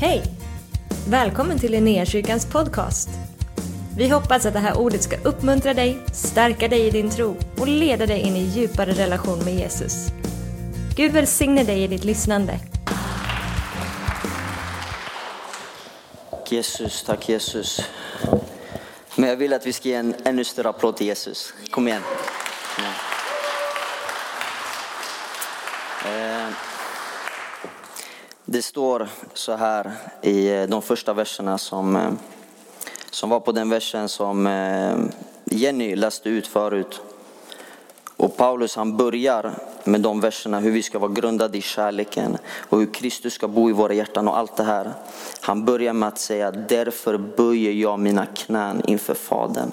Hej! Välkommen till Linnéakyrkans podcast. Vi hoppas att det här ordet ska uppmuntra dig, stärka dig i din tro och leda dig in i djupare relation med Jesus. Gud välsigne dig i ditt lyssnande. Tack Jesus, tack Jesus. Men jag vill att vi ska ge en ännu större applåd till Jesus. Kom igen. Ja. Det står så här i eh, de första verserna som, eh, som var på den versen som eh, Jenny läste ut förut. Och Paulus han börjar med de verserna hur vi ska vara grundade i kärleken och hur Kristus ska bo i våra hjärtan och allt det här. Han börjar med att säga därför böjer jag mina knän inför Fadern.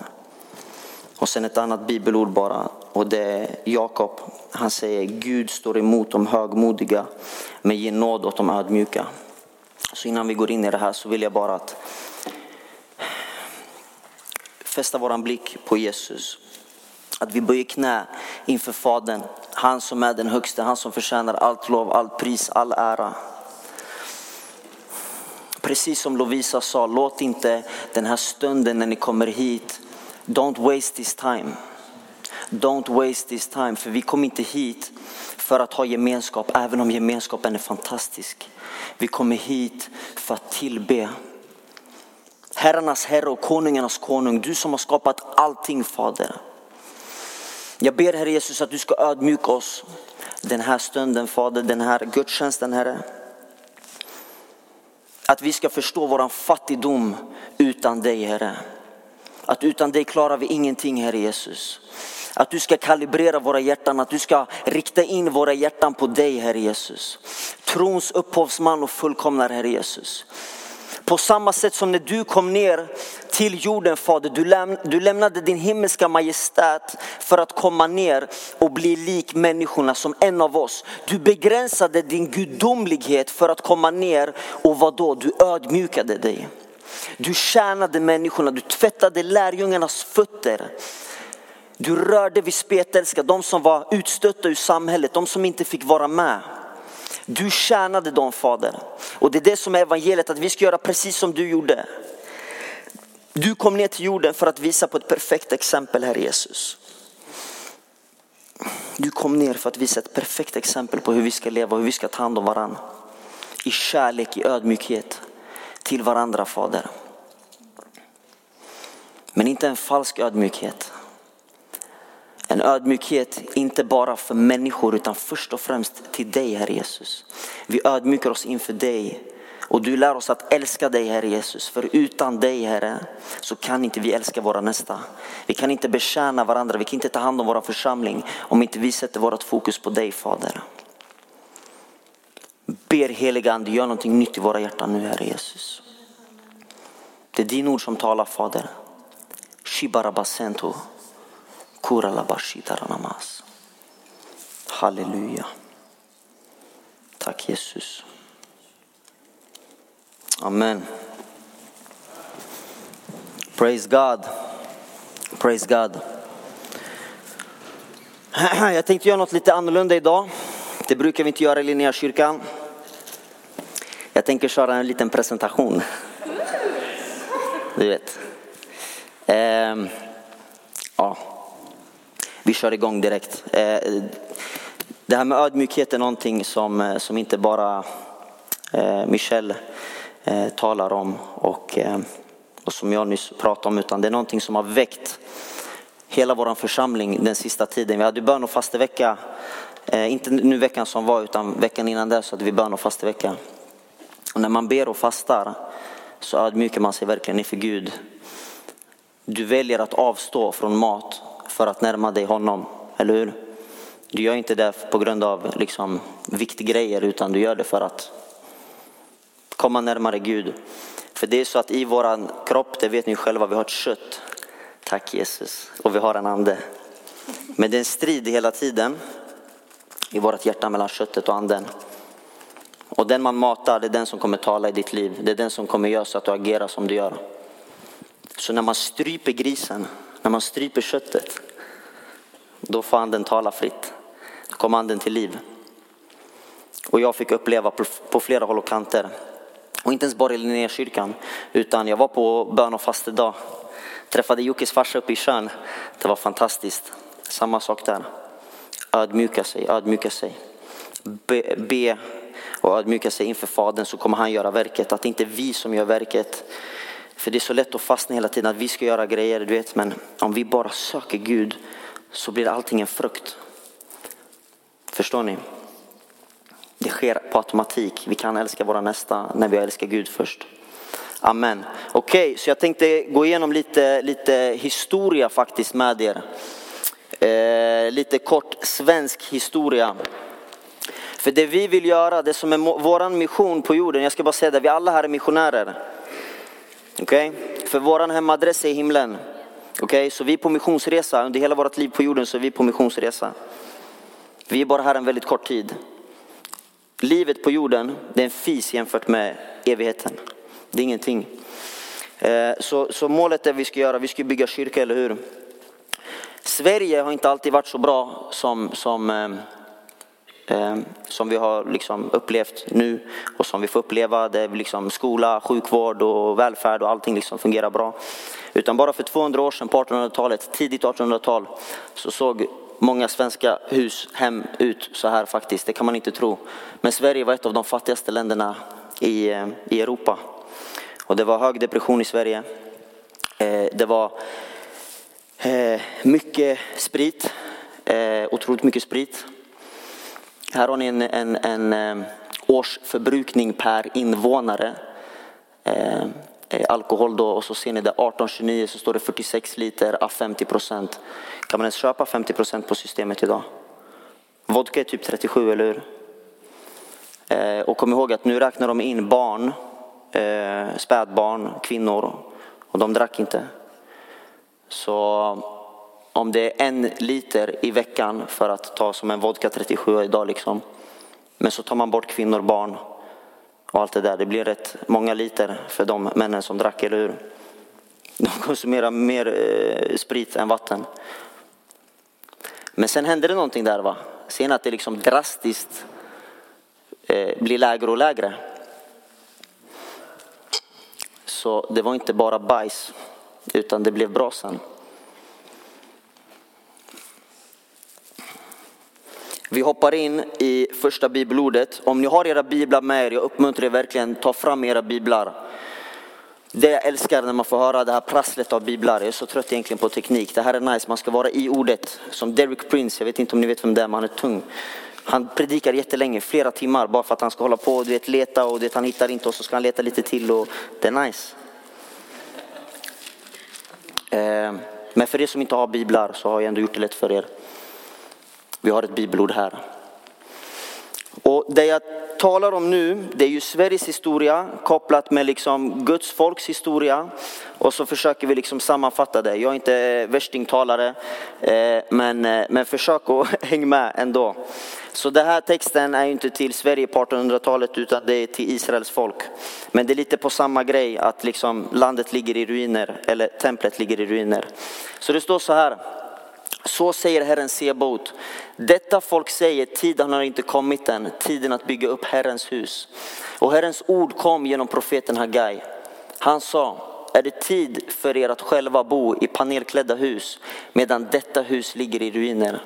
Och sen ett annat bibelord bara och det är Jakob. Han säger Gud står emot de högmodiga men ger nåd åt de ödmjuka. Så innan vi går in i det här så vill jag bara att fästa våran blick på Jesus. Att vi böjer knä inför Fadern, han som är den högste, han som förtjänar allt lov, allt pris, all ära. Precis som Lovisa sa, låt inte den här stunden när ni kommer hit, don't waste this time. Don't waste this time, för vi kom inte hit för att ha gemenskap, även om gemenskapen är fantastisk. Vi kommer hit för att tillbe. Herrarnas herre och konungarnas konung, du som har skapat allting Fader. Jag ber Herre Jesus att du ska ödmjuka oss den här stunden Fader, den här gudstjänsten Herre. Att vi ska förstå våran fattigdom utan dig Herre. Att utan dig klarar vi ingenting Herre Jesus. Att du ska kalibrera våra hjärtan, att du ska rikta in våra hjärtan på dig Herre Jesus. Trons upphovsman och fullkomnare Herre Jesus. På samma sätt som när du kom ner till jorden Fader, du, läm du lämnade din himmelska majestät för att komma ner och bli lik människorna som en av oss. Du begränsade din gudomlighet för att komma ner och vadå? Du ödmjukade dig. Du tjänade människorna, du tvättade lärjungarnas fötter. Du rörde vid spetälska, de som var utstötta ur samhället, de som inte fick vara med. Du tjänade dem Fader. Och det är det som är evangeliet, att vi ska göra precis som du gjorde. Du kom ner till jorden för att visa på ett perfekt exempel, Herre Jesus. Du kom ner för att visa ett perfekt exempel på hur vi ska leva och hur vi ska ta hand om varandra. I kärlek, i ödmjukhet till varandra Fader. Men inte en falsk ödmjukhet. En ödmjukhet inte bara för människor utan först och främst till dig Herre Jesus. Vi ödmjukar oss inför dig och du lär oss att älska dig Herre Jesus. För utan dig Herre så kan inte vi älska våra nästa. Vi kan inte betjäna varandra, vi kan inte ta hand om vår församling om inte vi sätter vårt fokus på dig Fader. Ber heliga Ande, gör någonting nytt i våra hjärtan nu Herre Jesus. Det är din ord som talar Fader. Shibarabasento. Kuralabashitaramas. Halleluja. Tack Jesus. Amen. Praise God. Praise God. Jag tänkte göra något lite annorlunda idag. Det brukar vi inte göra i Linnéakyrkan. Jag tänker köra en liten presentation. Du vet. Eh, ja. Vi kör igång direkt. Eh, det här med ödmjukhet är någonting som, eh, som inte bara eh, Michelle eh, talar om och, eh, och som jag nyss pratade om utan det är någonting som har väckt hela vår församling den sista tiden. Vi hade bön och fastevecka, inte nu veckan som var utan veckan innan det så hade vi bön och fastevecka. Och när man ber och fastar så ödmjukar man sig verkligen inför Gud. Du väljer att avstå från mat för att närma dig honom, eller hur? Du gör inte det på grund av liksom viktgrejer utan du gör det för att komma närmare Gud. För det är så att i våran kropp, det vet ni själva, vi har ett kött. Tack Jesus. Och vi har en ande. Men det är en strid hela tiden i vårt hjärta mellan köttet och anden. Och den man matar, det är den som kommer tala i ditt liv. Det är den som kommer göra så att du agerar som du gör. Så när man stryper grisen, när man stryper köttet, då får anden tala fritt. Då kommer anden till liv. Och jag fick uppleva på, flera håll och kanter Och inte ens bara i Linnékyrkan, utan jag var på bön och fastedag. Träffade Jockes farsa uppe i Tjörn. Det var fantastiskt. Samma sak där. Ödmjuka sig, ödmjuka sig. Be, be och ödmjuka sig inför Fadern så kommer han göra verket. Att det inte är vi som gör verket. För det är så lätt att fastna hela tiden att vi ska göra grejer, du vet. Men om vi bara söker Gud så blir allting en frukt. Förstår ni? Det sker på automatik. Vi kan älska våra nästa när vi älskar Gud först. Amen. Okej, okay, så jag tänkte gå igenom lite, lite historia faktiskt med er. Eh, lite kort svensk historia. För det vi vill göra, det som är våran mission på jorden, jag ska bara säga det, vi alla här är missionärer. Okej? Okay? För våran hemadress är himlen. Okej, okay? så vi är på missionsresa, under hela vårt liv på jorden så är vi på missionsresa. Vi är bara här en väldigt kort tid. Livet på jorden, det är en fis jämfört med evigheten. Det är ingenting. Eh, så, så målet är vi ska göra, vi ska bygga kyrka, eller hur? Sverige har inte alltid varit så bra som, som, eh, Ehm, som vi har liksom upplevt nu och som vi får uppleva. där liksom skola, sjukvård och välfärd och allting liksom fungerar bra. Utan bara för 200 år sedan på 1800-talet, tidigt 1800-tal, så såg många svenska hus, hem ut så här faktiskt. Det kan man inte tro. Men Sverige var ett av de fattigaste länderna i, eh, i Europa. Och det var hög depression i Sverige. Eh, det var eh, mycket sprit, eh, otroligt mycket sprit. Här har ni en, en, en eh, årsförbrukning per invånare. Eh, eh, alkohol då och så ser ni det 1829 så står det 46 liter av 50 procent. Kan man ens köpa 50 procent på systemet idag? Vodka är typ 37, eller hur? Eh, och kom ihåg att nu räknar de in barn, eh, spädbarn, kvinnor och de drack inte. Så om det är en liter i veckan för att ta som en vodka 37 idag liksom. Men så tar man bort kvinnor, barn och allt det där. Det blir rätt många liter för de männen som drack, eller hur? De konsumerar mer eh, sprit än vatten. Men sen hände det någonting där va. Sen att det liksom drastiskt eh, blir lägre och lägre. Så det var inte bara bajs utan det blev bra sen. Vi hoppar in i första bibelordet. Om ni har era biblar med er, jag uppmuntrar er verkligen, ta fram era biblar. Det jag älskar när man får höra det här prasslet av biblar, jag är så trött egentligen på teknik. Det här är nice, man ska vara i ordet. Som Derek Prince, jag vet inte om ni vet vem det är, men han är tung. Han predikar jättelänge, flera timmar, bara för att han ska hålla på och du vet, leta och du vet, han hittar inte och så ska han leta lite till och det är nice. Eh, men för er som inte har biblar så har jag ändå gjort det lätt för er. Vi har ett bibelord här. Och det jag talar om nu, det är ju Sveriges historia kopplat med liksom Guds folks historia. Och så försöker vi liksom sammanfatta det. Jag är inte värstingtalare, eh, men, eh, men försök att hänga med ändå. Så den här texten är inte till Sverige på 1800-talet utan det är till Israels folk. Men det är lite på samma grej att liksom landet ligger i ruiner, eller templet ligger i ruiner. Så det står så här. Så säger Herren Sebot. Detta folk säger, tiden har inte kommit än, tiden att bygga upp Herrens hus. Och Herrens ord kom genom profeten Hagai. Han sa, är det tid för er att själva bo i panelklädda hus medan detta hus ligger i ruiner?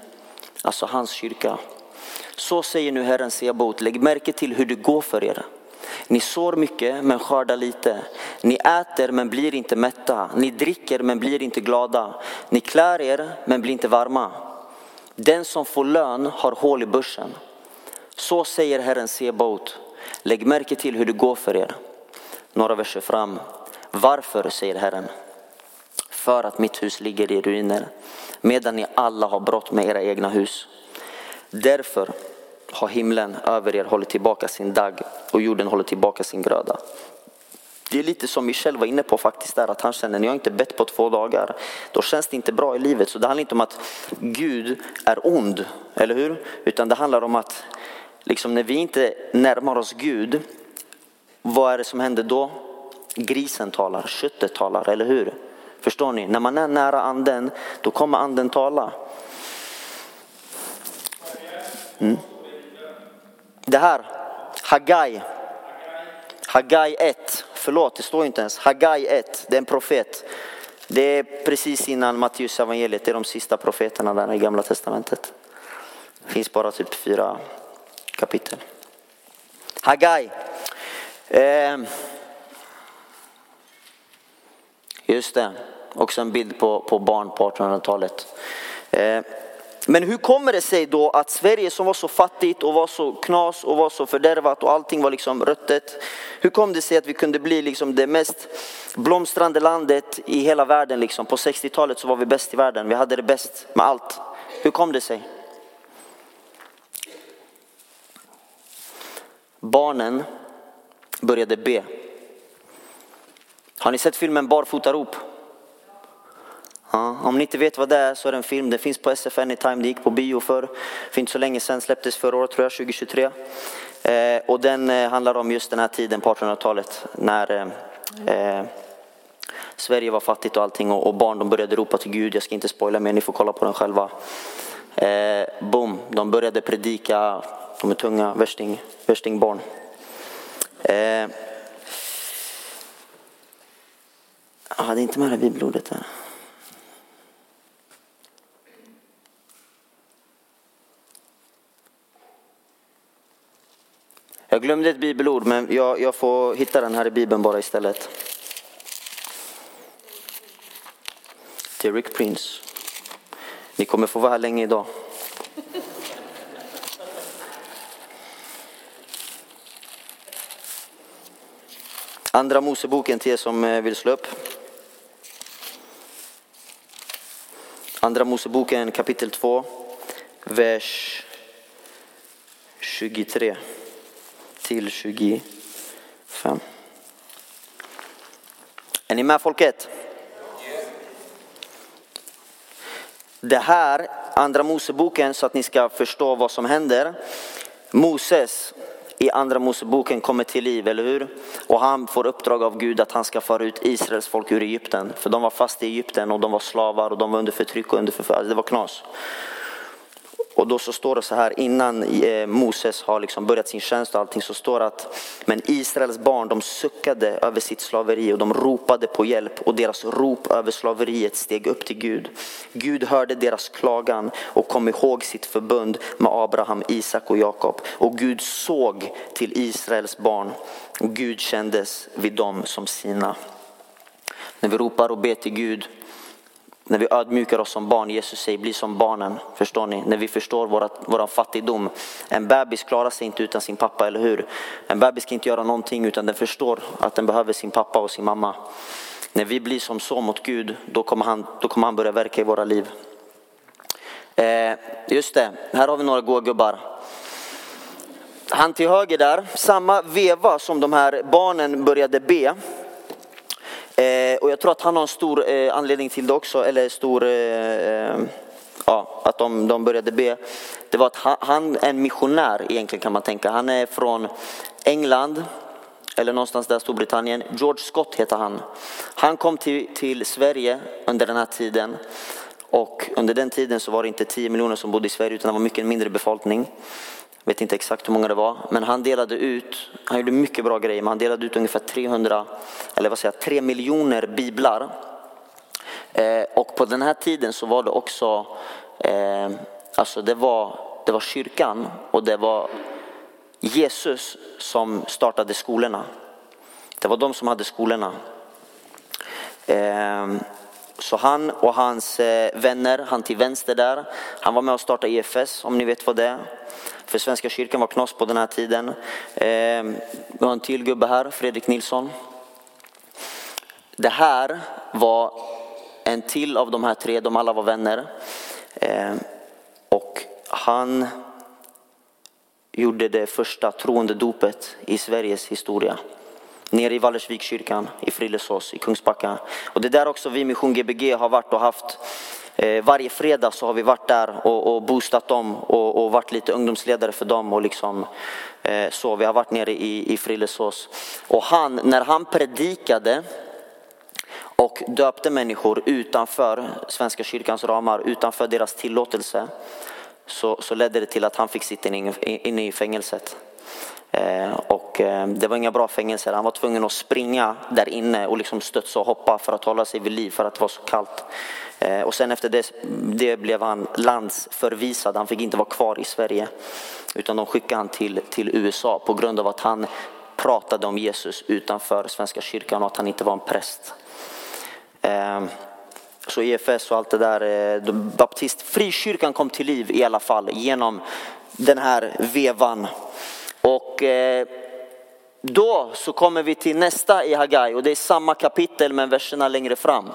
Alltså hans kyrka. Så säger nu Herren Sebot, lägg märke till hur det går för er. Ni sår mycket men skördar lite. Ni äter men blir inte mätta. Ni dricker men blir inte glada. Ni klär er men blir inte varma. Den som får lön har hål i börsen. Så säger Herren Sebaot. Lägg märke till hur det går för er. Några verser fram. Varför, säger Herren? För att mitt hus ligger i ruiner, medan ni alla har brott med era egna hus. Därför har himlen över er hållit tillbaka sin dag och jorden håller tillbaka sin gröda. Det är lite som Michel var inne på faktiskt där att han känner, när jag inte bett på två dagar, då känns det inte bra i livet. Så det handlar inte om att Gud är ond, eller hur? Utan det handlar om att liksom när vi inte närmar oss Gud, vad är det som händer då? Grisen talar, köttet talar, eller hur? Förstår ni? När man är nära anden, då kommer anden tala. Mm. Det här, Hagai, Hagai 1, förlåt det står inte ens, Hagai 1, det är en profet. Det är precis innan Matteus evangeliet, det är de sista profeterna där i gamla testamentet. Det finns bara typ fyra kapitel. Hagai. Eh, just det, också en bild på, på barn på 1800-talet. Eh, men hur kommer det sig då att Sverige som var så fattigt och var så knas och var så fördärvat och allting var liksom röttet. Hur kom det sig att vi kunde bli liksom det mest blomstrande landet i hela världen liksom? På 60-talet så var vi bäst i världen, vi hade det bäst med allt. Hur kom det sig? Barnen började be. Har ni sett filmen Barfotarop? Ja, om ni inte vet vad det är så är det en film, den finns på SF Anytime, det gick på bio för, för inte så länge sedan, släpptes förra året tror jag, 2023. Eh, och den eh, handlar om just den här tiden på 1800-talet när eh, eh, Sverige var fattigt och allting och, och, barn de började ropa till Gud, jag ska inte spoila mer, ni får kolla på den själva. Eh, boom, de började predika, de är tunga, värsting, värstingbarn. Eh, jag hade inte med det bibelordet där. Jag glömde ett bibelord men jag, jag får hitta den här i bibeln bara istället. Till Rick Prince. Ni kommer få vara här länge idag. Andra Moseboken till er som eh, vill slå upp. Andra Moseboken kapitel 2, vers 23 till 25. Är ni med folket? Det här, andra Moseboken, så att ni ska förstå vad som händer. Moses i andra Moseboken kommer till liv, eller hur? Och han får uppdrag av Gud att han ska föra ut Israels folk ur Egypten. För de var fast i Egypten och de var slavar och de var under förtryck och under förföljelse. Det var knas. Och då så står det så här innan eh, Moses har liksom börjat sin tjänst och allting så står det att men Israels barn de suckade över sitt slaveri och de ropade på hjälp och deras rop över slaveriet steg upp till Gud. Gud hörde deras klagan och kom ihåg sitt förbund med Abraham, Isak och Jakob och Gud såg till Israels barn och Gud kändes vid dem som sina. När vi ropar och ber till Gud när vi ödmjukar oss som barn, Jesus säger bli som barnen, förstår ni? När vi förstår våra, fattigdom. En bebis klarar sig inte utan sin pappa, eller hur? En bebis kan inte göra någonting utan den förstår att den behöver sin pappa och sin mamma. När vi blir som så mot Gud, då kommer han, då kommer han börja verka i våra liv. Eh, just det, här har vi några goa gubbar. Han till höger där, samma veva som de här barnen började be Eh, och jag tror att han har en stor eh, anledning till det också, eller stor, eh, eh, ja, att de, de började be. Det var att han, han är en missionär egentligen kan man tänka. Han är från England, eller någonstans där Storbritannien. George Scott heter han. Han kom till, till Sverige under den här tiden. Och under den tiden så var det inte 10 miljoner som bodde i Sverige utan det var mycket mindre befolkning vet inte exakt hur många det var, men han delade ut, han gjorde mycket bra grejer, men han delade ut ungefär 300, eller vad säger jag, 3 miljoner biblar. Eh, och på den här tiden så var det också, eh, alltså det var, det var kyrkan och det var Jesus som startade skolorna. Det var de som hade skolorna. Eh, så han och hans eh, vänner, han till vänster där, han var med och startade EFS om ni vet vad det är. För Svenska kyrkan var knas på den här tiden. Ehm, vi har en till gubbe här, Fredrik Nilsson. Det här var en till av de här tre, de alla var vänner. Ehm, och han gjorde det första troende dopet i Sveriges historia. Nere i Vallersvikskyrkan i Frillesås i Kungsbacka. Och det är där också vi Mission Gbg har varit och haft eh, varje fredag så har vi varit där och, och boostat dem och, och, varit lite ungdomsledare för dem. Och liksom, eh, så vi har varit nere i, i Frillesås. Och han, när han predikade och döpte människor utanför Svenska kyrkans ramar, utanför deras tillåtelse, så, så ledde det till att han fick sitta inne, inne i fängelset. Eh, och eh, det var inga bra fängelser. Han var tvungen att springa där inne och liksom studsa och hoppa för att hålla sig vid liv för att det var så kallt. Eh, och sen efter det, det blev han landsförvisad. Han fick inte vara kvar i Sverige utan de skickade han till, till USA på grund av att han pratade om Jesus utanför Svenska kyrkan och att han inte var en präst. Så EFS och allt det där, baptist, frikyrkan kom till liv i alla fall genom den här vevan och eh, då så kommer vi till nästa i Hagai och det är samma kapitel men verserna längre fram.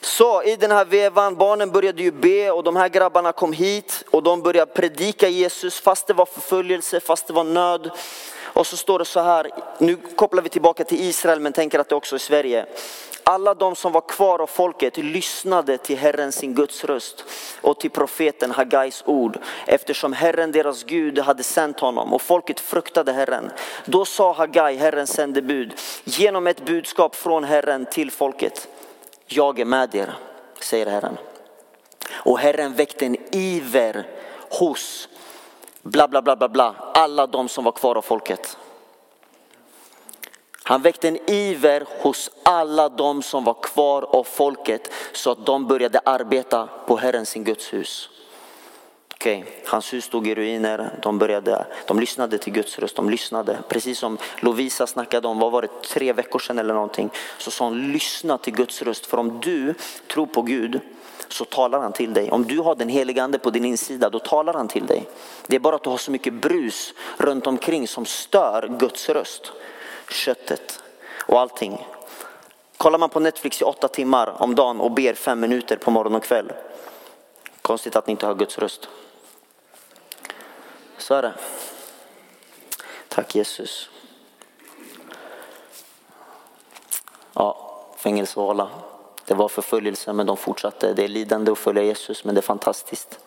Så i den här vevan, barnen började ju be och de här grabbarna kom hit och de började predika Jesus fast det var förföljelse, fast det var nöd. Och så står det så här, nu kopplar vi tillbaka till Israel men tänker att det också är Sverige. Alla de som var kvar av folket lyssnade till Herren sin Guds röst och till profeten Hagais ord eftersom Herren deras Gud hade sänt honom och folket fruktade Herren. Då sa Hagai, Herrens sändebud, genom ett budskap från Herren till folket. Jag är med er, säger Herren. Och Herren väckte en iver hos bla bla bla bla bla, alla de som var kvar av folket. Han väckte en iver hos alla de som var kvar av folket så att de började arbeta på Herren sin Guds hus. Okay. Hans hus stod i ruiner, de, började, de lyssnade till Guds röst, de lyssnade. Precis som Lovisa snackade om, vad var det, tre veckor sedan eller någonting. Så sa hon, lyssna till Guds röst. För om du tror på Gud så talar han till dig. Om du har den heliga ande på din insida, då talar han till dig. Det är bara att du har så mycket brus runt omkring som stör Guds röst köttet och allting. Kollar man på Netflix i åtta timmar om dagen och ber fem minuter på morgon och kväll. Konstigt att ni inte har Guds röst. Så är det. Tack Jesus. Ja, fängelsehåla. Det var förföljelse men de fortsatte. Det är lidande att följa Jesus men det är fantastiskt.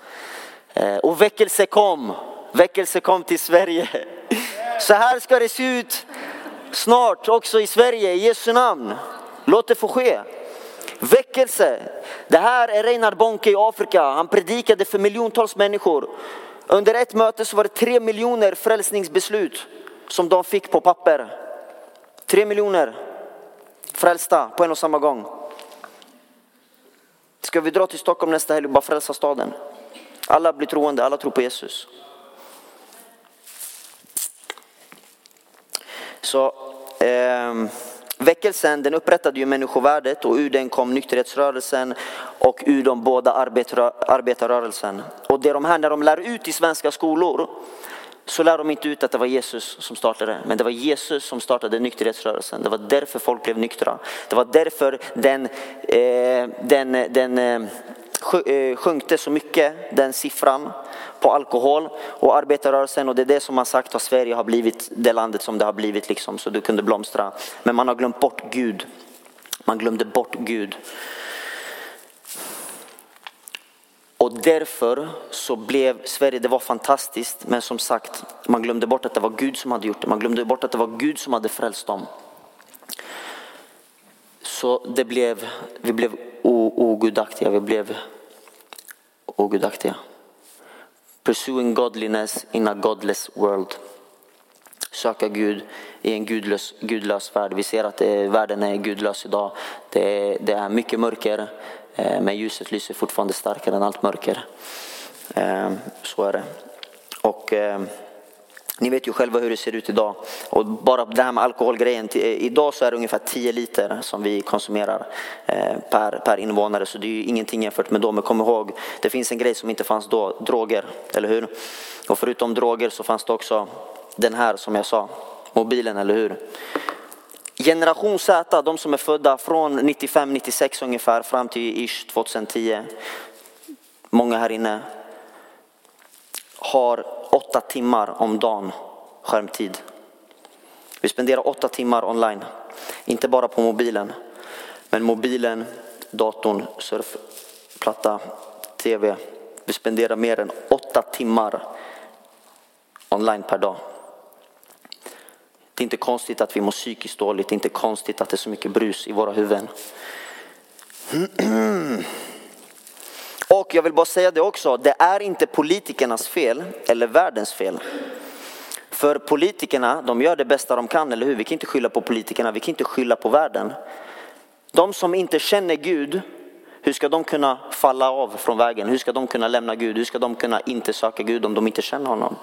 Eh, och väckelse kom. Väckelse kom till Sverige. Så här ska det se ut snart också i Sverige i Jesu namn. Låt det få ske. Väckelse. Det här är Reinhard Bonke i Afrika. Han predikade för miljontals människor. Under ett möte så var det tre miljoner frälsningsbeslut som de fick på papper. Tre miljoner frälsta på en och samma gång. Ska vi dra till Stockholm nästa helg och bara frälsa staden? Alla blir troende, alla tror på Jesus. Så eh, väckelsen den upprättade ju människovärdet och ur den kom nykterhetsrörelsen och ur de båda arbetarrörelsen. Och det de här, när de lär ut i svenska skolor så lär de inte ut att det var Jesus som startade men det var Jesus som startade nykterhetsrörelsen. Det var därför folk blev nyktra. Det var därför den, eh, den, den eh, eh sjunkte så mycket, den siffran, på alkohol och arbetarrörelsen och det är det som man sagt att Sverige har blivit det landet som det har blivit liksom så du kunde blomstra. Men man har glömt bort Gud. Man glömde bort Gud. Och därför så blev Sverige, det var fantastiskt, men som sagt, man glömde bort att det var Gud som hade gjort det. Man glömde bort att det var Gud som hade frälst dem. Så det blev, vi blev ogudaktiga, vi blev ogudaktiga. Pursuing godliness in a godless world. Söka Gud i en gudlös, gudlös värld. Vi ser att det, världen är gudlös idag. Det är, det är mycket mörker Eh, men ljuset lyser fortfarande starkare än allt mörker. Eh, så är det. Och eh, ni vet ju själva hur det ser ut idag. Och bara det här med alkoholgrejen. Idag så är det ungefär 10 liter som vi konsumerar per, per invånare. Så det är ju ingenting jämfört med då. Men kom ihåg, det finns en grej som inte fanns då. Droger, eller hur? Och förutom droger så fanns det också den här som jag sa. Mobilen, eller hur? Generation Z, de som är födda från 95-96 ungefär fram till ish 2010. Många här inne har åtta timmar om dagen skärmtid. Vi spenderar åtta timmar online, inte bara på mobilen, men mobilen, datorn, surfplatta, tv. Vi spenderar mer än åtta timmar online per dag. Det är inte konstigt att vi mår psykiskt dåligt, det är inte konstigt att det är så mycket brus i våra huvuden. Och jag vill bara säga det också, det är inte politikernas fel eller världens fel. För politikerna, de gör det bästa de kan, eller hur? Vi kan inte skylla på politikerna, vi kan inte skylla på världen. De som inte känner Gud, hur ska de kunna falla av från vägen? Hur ska de kunna lämna Gud? Hur ska de kunna inte söka Gud om de inte känner honom?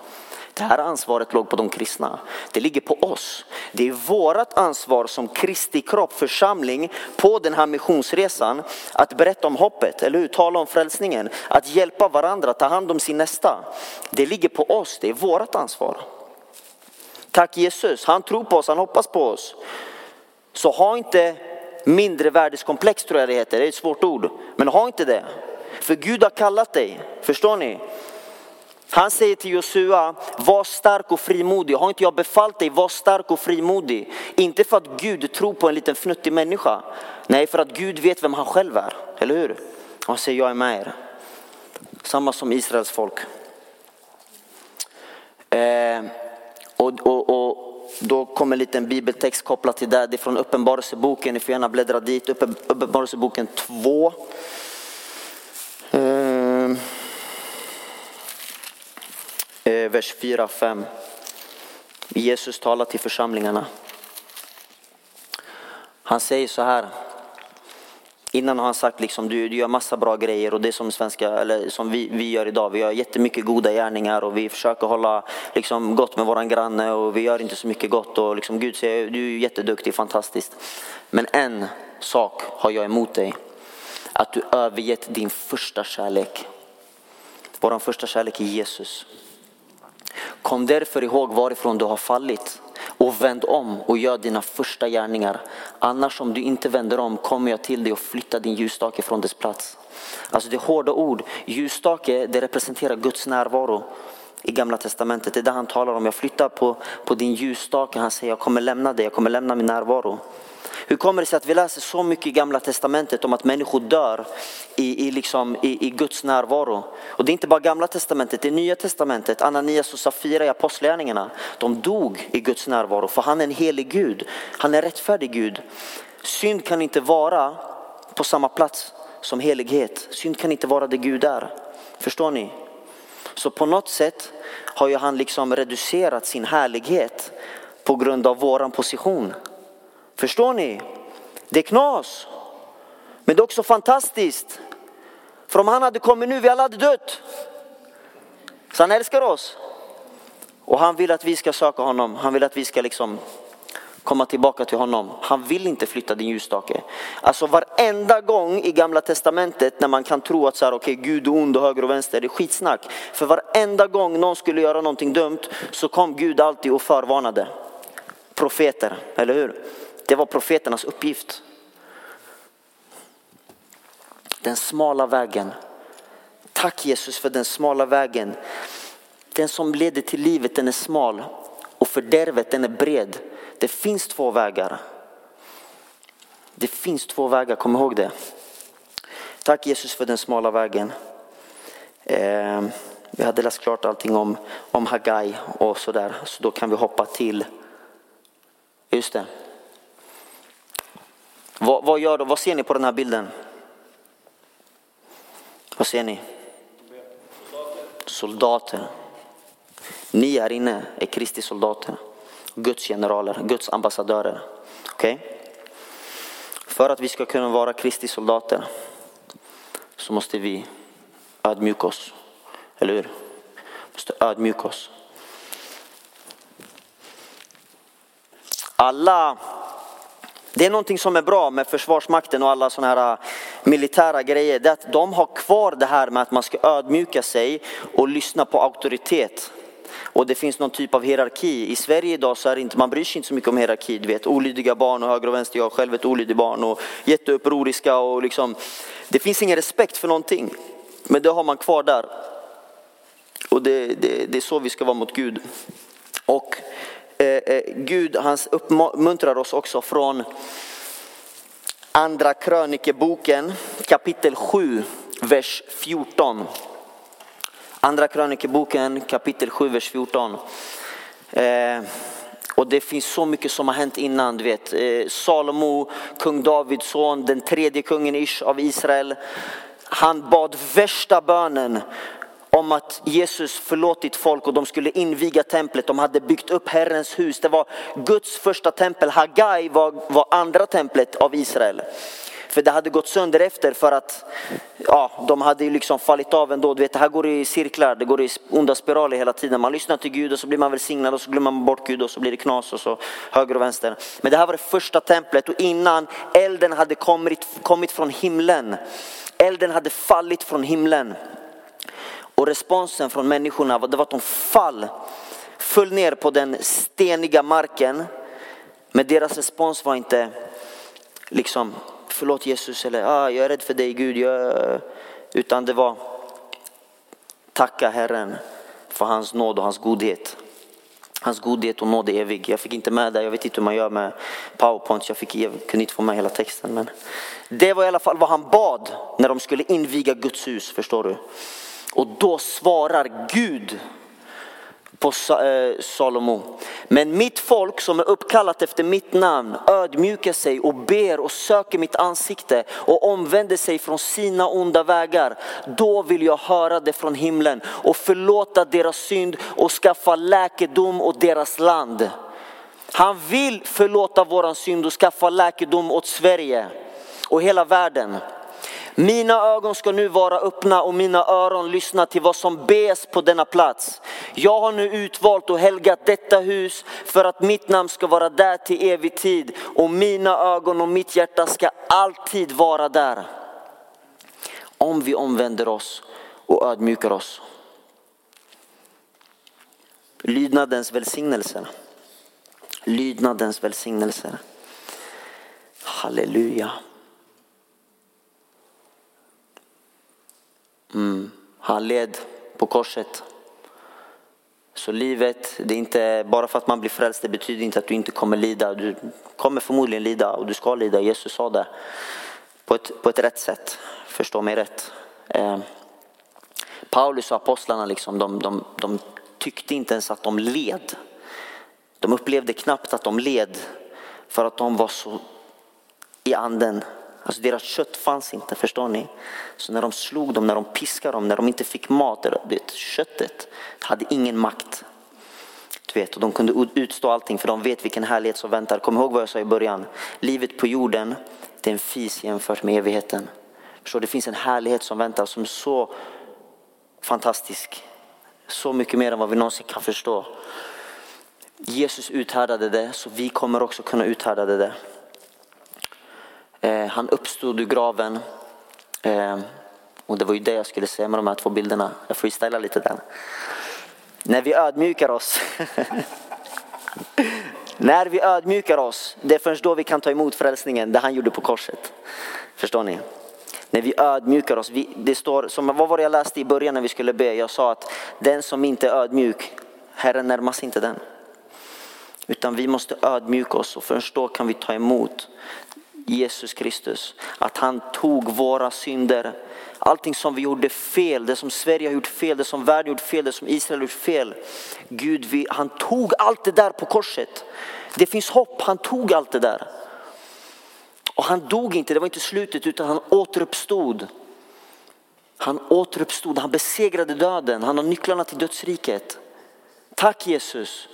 Det här ansvaret låg på de kristna. Det ligger på oss. Det är vårt ansvar som Kristi kropp, församling, på den här missionsresan att berätta om hoppet, eller hur? Tala om frälsningen, att hjälpa varandra, ta hand om sin nästa. Det ligger på oss, det är vårt ansvar. Tack Jesus, han tror på oss, han hoppas på oss. Så ha inte mindre världskomplex tror jag det heter, det är ett svårt ord. Men ha inte det. För Gud har kallat dig, förstår ni? Han säger till Josua, var stark och frimodig. Har inte jag befallt dig, var stark och frimodig. Inte för att Gud tror på en liten fnuttig människa. Nej, för att Gud vet vem han själv är, eller hur? Han säger, jag är med er. Samma som Israels folk. Eh, och, och, och då kommer en liten bibeltext kopplat till det. Det är från Uppenbarelseboken, ni får gärna bläddra dit. Uppenbarelseboken 2. Eh, vers 4-5. Jesus talar till församlingarna. Han säger så här. Innan har han sagt liksom du, du gör massa bra grejer och det som svenska, eller som vi, vi gör idag. Vi gör jättemycket goda gärningar och vi försöker hålla liksom, gott med våran granne och vi gör inte så mycket gott och liksom, Gud säger du är jätteduktig, fantastiskt. Men en sak har jag emot dig. Att du övergett din första kärlek. Vår första kärlek är Jesus. Kom därför ihåg varifrån du har fallit och vänd om och gör dina första gärningar. Annars om du inte vänder om kommer jag till dig och flyttar din ljusstake från dess plats. Alltså det är hårda ord. Ljusstake det representerar Guds närvaro i gamla testamentet. Det är det han talar om. Jag flyttar på, på din ljusstake. Han säger jag kommer lämna dig, jag kommer lämna min närvaro. Hur kommer det sig att vi läser så mycket i gamla testamentet om att människor dör i, i, liksom, i, i Guds närvaro? Och det är inte bara gamla testamentet, det är nya testamentet. Ananias och Safira i apostlagärningarna. De dog i Guds närvaro för han är en helig Gud. Han är en rättfärdig Gud. Synd kan inte vara på samma plats som helighet. Synd kan inte vara det Gud är. Förstår ni? Så på något sätt har ju han liksom reducerat sin härlighet på grund av våran position. Förstår ni? Det är knas. Men det är också fantastiskt. För om han hade kommit nu, vi alla hade dött. Så han älskar oss. Och han vill att vi ska söka honom. Han vill att vi ska liksom komma tillbaka till honom. Han vill inte flytta din ljusstake. Alltså varenda gång i gamla testamentet när man kan tro att så här, okay, Gud är ond och höger och vänster, det är skitsnack. För varenda gång någon skulle göra någonting dumt så kom Gud alltid och förvarnade. Profeter, eller hur? Det var profeternas uppgift. Den smala vägen. Tack Jesus för den smala vägen. Den som leder till livet den är smal och fördärvet den är bred. Det finns två vägar. Det finns två vägar, kom ihåg det. Tack Jesus för den smala vägen. Eh, vi hade läst klart allting om, om Hagai och sådär, så då kan vi hoppa till, just det, vad, vad, gör, vad ser ni på den här bilden? Vad ser ni? Soldater. Ni här inne är Kristi soldater. Guds generaler, Guds ambassadörer. Okay? För att vi ska kunna vara Kristi soldater så måste vi ödmjuka oss. Eller hur? Måste ödmjuka oss. Alla det är någonting som är bra med Försvarsmakten och alla sådana här äh, militära grejer. Det är att de har kvar det här med att man ska ödmjuka sig och lyssna på auktoritet. Och det finns någon typ av hierarki. I Sverige idag så är det inte, man bryr sig inte så mycket om hierarki. Du vet, olydiga barn och höger och vänster. Jag är själv ett olydigt barn och jätteupproriska och liksom. Det finns ingen respekt för någonting. Men det har man kvar där. Och det, det, det är så vi ska vara mot Gud. Och Eh, eh, Gud han uppmuntrar oss också från andra krönikeboken kapitel 7, vers 14. Andra krönikeboken kapitel 7, vers 14. Eh, och det finns så mycket som har hänt innan, du vet. Eh, Salomo, kung Davids son, den tredje kungen ish av Israel. Han bad värsta bönen om att Jesus förlåtit folk och de skulle inviga templet. De hade byggt upp Herrens hus. Det var Guds första tempel. Hagai var, var andra templet av Israel. För det hade gått sönder efter för att ja, de hade liksom fallit av ändå. Du vet, det här går i cirklar, det går i onda spiraler hela tiden. Man lyssnar till Gud och så blir man välsignad och så glömmer man bort Gud och så blir det knas och så höger och vänster. Men det här var det första templet och innan elden hade kommit, kommit från himlen. Elden hade fallit från himlen. Och responsen från människorna det var att de fall, föll ner på den steniga marken. Men deras respons var inte liksom förlåt Jesus eller ah, jag är rädd för dig Gud. Jag... Utan det var tacka Herren för hans nåd och hans godhet. Hans godhet och nåd är evig. Jag fick inte med det, jag vet inte hur man gör med powerpoint, jag, fick, jag kunde inte få med hela texten. Men det var i alla fall vad han bad när de skulle inviga Guds hus, förstår du. Och då svarar Gud på eh, Salomo. Men mitt folk som är uppkallat efter mitt namn ödmjukar sig och ber och söker mitt ansikte och omvänder sig från sina onda vägar. Då vill jag höra det från himlen och förlåta deras synd och skaffa läkedom åt deras land. Han vill förlåta våran synd och skaffa läkedom åt Sverige och hela världen. Mina ögon ska nu vara öppna och mina öron lyssna till vad som bes på denna plats. Jag har nu utvalt och helgat detta hus för att mitt namn ska vara där till evig tid och mina ögon och mitt hjärta ska alltid vara där. Om vi omvänder oss och ödmjukar oss. Lydnadens välsignelser. Lydnadens välsignelser. Halleluja. Mm. Han led på korset. Så livet, det är inte bara för att man blir frälst, det betyder inte att du inte kommer lida. Du kommer förmodligen lida och du ska lida. Jesus sa det på ett, på ett rätt sätt. Förstå mig rätt. Eh, Paulus och apostlarna liksom, de, de, de tyckte inte ens att de led. De upplevde knappt att de led för att de var så i anden Alltså deras kött fanns inte, förstår ni? Så när de slog dem, när de piskade dem, när de inte fick mat, det, köttet hade ingen makt. Du vet, och de kunde utstå allting för de vet vilken härlighet som väntar. Kom ihåg vad jag sa i början, livet på jorden det är en fis jämfört med evigheten. Förstår, det finns en härlighet som väntar som är så fantastisk. Så mycket mer än vad vi någonsin kan förstå. Jesus uthärdade det så vi kommer också kunna uthärda det. Eh, han uppstod ur graven. Eh, och det var ju det jag skulle säga med de här två bilderna. Jag freestylar lite där. När vi ödmjukar oss. När vi ödmjukar oss, det är först då vi kan ta emot frälsningen, det han gjorde på korset. Förstår ni? När vi ödmjukar oss, vi, det står, som, vad var det jag läste i början när vi skulle be? Jag sa att den som inte är ödmjuk, Herren närmas inte den. Utan vi måste ödmjuka oss och först då kan vi ta emot Jesus Kristus. Att han tog våra synder. Allting som vi gjorde fel, det som Sverige har gjort fel, det som världen gjort fel, det som Israel har gjort fel. Gud, vi, han tog allt det där på korset. Det finns hopp, han tog allt det där. Och han dog inte, det var inte slutet utan han återuppstod. Han återuppstod, han besegrade döden, han har nycklarna till dödsriket. Tack Jesus.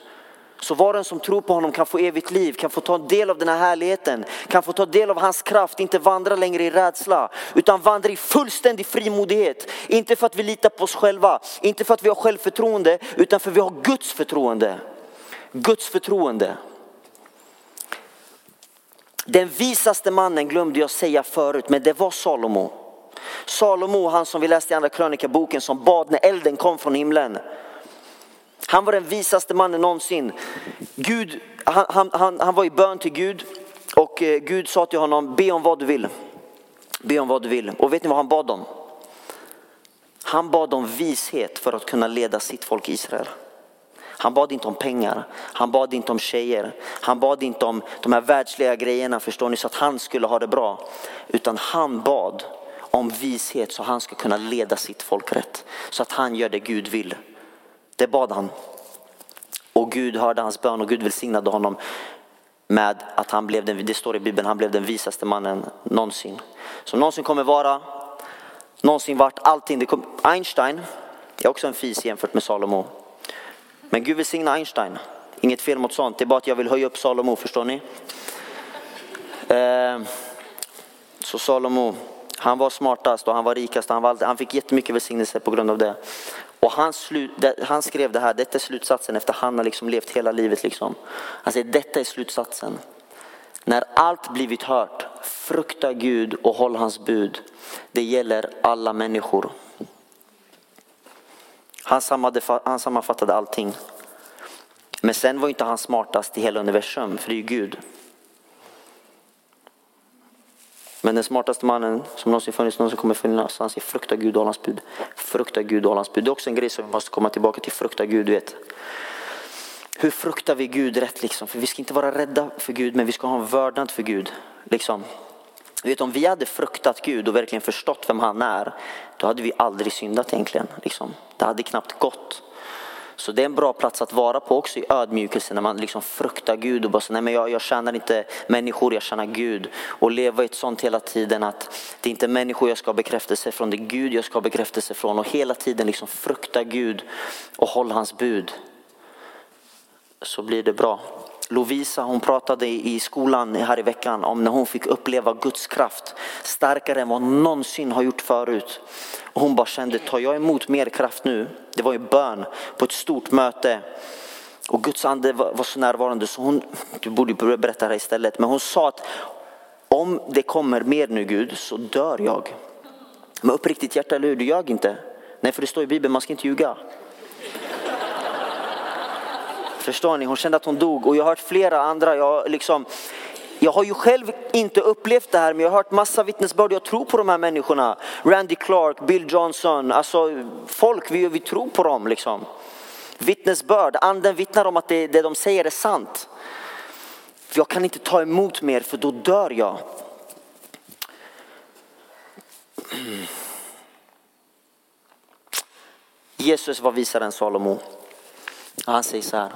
Så var och en som tror på honom kan få evigt liv, kan få ta del av den här härligheten, kan få ta del av hans kraft, inte vandra längre i rädsla, utan vandra i fullständig frimodighet. Inte för att vi litar på oss själva, inte för att vi har självförtroende, utan för att vi har Guds förtroende. Guds förtroende. Den visaste mannen glömde jag säga förut, men det var Salomo. Salomo, han som vi läste i andra krönikaboken, som bad när elden kom från himlen. Han var den visaste mannen någonsin. Gud, han, han, han, han var i bön till Gud och eh, Gud sa till honom, be om vad du vill. Be om vad du vill. Och vet ni vad han bad om? Han bad om vishet för att kunna leda sitt folk Israel. Han bad inte om pengar, han bad inte om tjejer, han bad inte om de här världsliga grejerna förstår ni så att han skulle ha det bra. Utan han bad om vishet så han ska kunna leda sitt folk rätt. Så att han gör det Gud vill. Det bad han. Och Gud hörde hans bön och Gud välsignade honom med att han blev den, det står i Bibeln, han blev den visaste mannen någonsin. Som någonsin kommer vara, någonsin vart allting. Det kom, Einstein, är också en fis jämfört med Salomo. Men Gud välsigna Einstein. Inget fel mot sånt, det är bara att jag vill höja upp Salomo, förstår ni? Eh, så Salomo, han var smartast och han var rikast. Han, var, han fick jättemycket välsignelse på grund av det. Och han, slu, han skrev det här, detta är slutsatsen efter han har liksom levt hela livet. Liksom. Han säger detta är slutsatsen. När allt blivit hört, frukta Gud och håll hans bud. Det gäller alla människor. Han, han sammanfattade allting. Men sen var inte han smartast i hela universum, för det är ju Gud. Men den smartaste mannen som någonsin funnits, någonsin kommer finnas, han säger frukta Gud och hans bud. Frukta Gud och hans bud. Det är också en grej som vi måste komma tillbaka till, frukta Gud, vet. Hur fruktar vi Gud rätt liksom? För vi ska inte vara rädda för Gud, men vi ska ha en vördnad för Gud. Liksom. Vet, om vi hade fruktat Gud och verkligen förstått vem han är, då hade vi aldrig syndat egentligen. Liksom. Det hade knappt gått. Så det är en bra plats att vara på också i ödmjukelse när man liksom fruktar Gud och bara så, nej men jag, jag tjänar inte människor, jag tjänar Gud. Och leva i ett sånt hela tiden att det är inte människor jag ska ha bekräftelse från, det är Gud jag ska ha bekräftelse från. Och hela tiden liksom frukta Gud och håll hans bud. Så blir det bra. Lovisa hon pratade i skolan här i veckan om när hon fick uppleva Guds kraft starkare än vad hon någonsin har gjort förut. Och hon bara kände, tar jag emot mer kraft nu? Det var ju bön på ett stort möte. Och Guds ande var så närvarande så hon, du borde berätta det här istället, men hon sa att om det kommer mer nu Gud så dör jag. Med uppriktigt hjärta, eller hur? Du ljög inte. Nej, för det står i Bibeln, man ska inte ljuga. Förstår ni? Hon kände att hon dog och jag har hört flera andra, jag, liksom, jag har ju själv inte upplevt det här men jag har hört massa vittnesbörd, jag tror på de här människorna. Randy Clark, Bill Johnson, alltså folk, vi, vi tror på dem liksom. Vittnesbörd, anden vittnar om att det, det de säger är sant. Jag kan inte ta emot mer för då dör jag. Jesus var visare än Salomo. Han säger så här.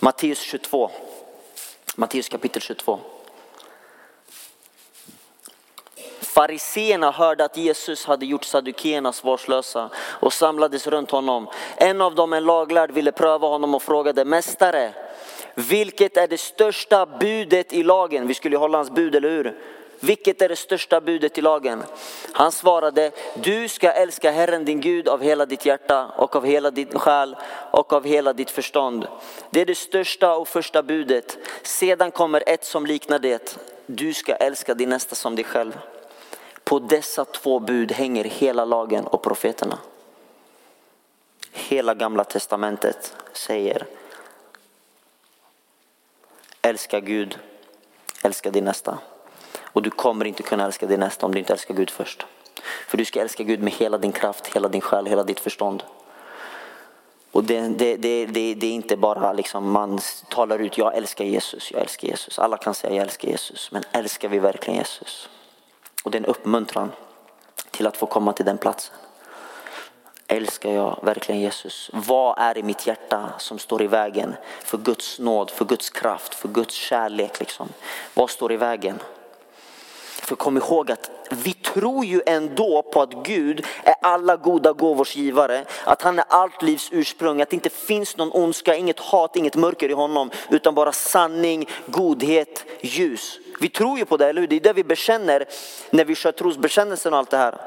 Matteus 22. Matteus kapitel 22. Fariseerna hörde att Jesus hade gjort saddukeerna svarslösa och samlades runt honom. En av dem, en laglärd, ville pröva honom och frågade Mästare, vilket är det största budet i lagen? Vi skulle ju hålla hans bud, eller hur? Vilket är det största budet i lagen? Han svarade, du ska älska Herren din Gud av hela ditt hjärta och av hela din själ och av hela ditt förstånd. Det är det största och första budet. Sedan kommer ett som liknar det. Du ska älska din nästa som dig själv. På dessa två bud hänger hela lagen och profeterna. Hela gamla testamentet säger älska Gud, älska din nästa. Och du kommer inte kunna älska din nästa om du inte älskar Gud först. För du ska älska Gud med hela din kraft, hela din själ, hela ditt förstånd. Och det, det, det, det, det är inte bara liksom man talar ut, jag älskar Jesus, jag älskar Jesus. Alla kan säga jag älskar Jesus, men älskar vi verkligen Jesus? Och det är en uppmuntran till att få komma till den platsen. Älskar jag verkligen Jesus? Vad är i mitt hjärta som står i vägen för Guds nåd, för Guds kraft, för Guds kärlek? Liksom? Vad står i vägen? För kom ihåg att vi tror ju ändå på att Gud är alla goda gåvors givare, att han är allt livs ursprung, att det inte finns någon ondska, inget hat, inget mörker i honom, utan bara sanning, godhet, ljus. Vi tror ju på det, eller hur? Det är det vi bekänner när vi kör trosbekännelsen och allt det här.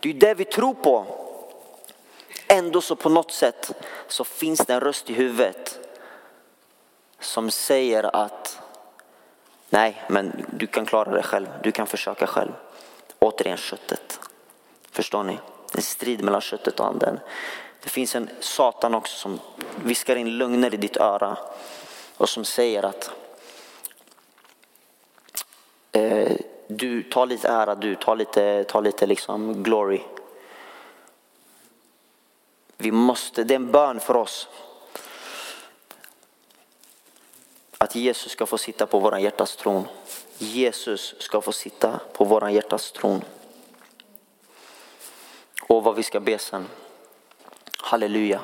Det är det vi tror på. Ändå så på något sätt så finns det en röst i huvudet som säger att Nej, men du kan klara det själv. Du kan försöka själv. Återigen köttet. Förstår ni? En strid mellan köttet och anden. Det finns en Satan också som viskar in lögner i ditt öra och som säger att eh, du tar lite ära, du tar lite, tar lite liksom glory. Vi måste, det är en bön för oss att Jesus ska få sitta på våran hjärtas tron. Jesus ska få sitta på våran hjärtas tron. Och vad vi ska be sen. Halleluja.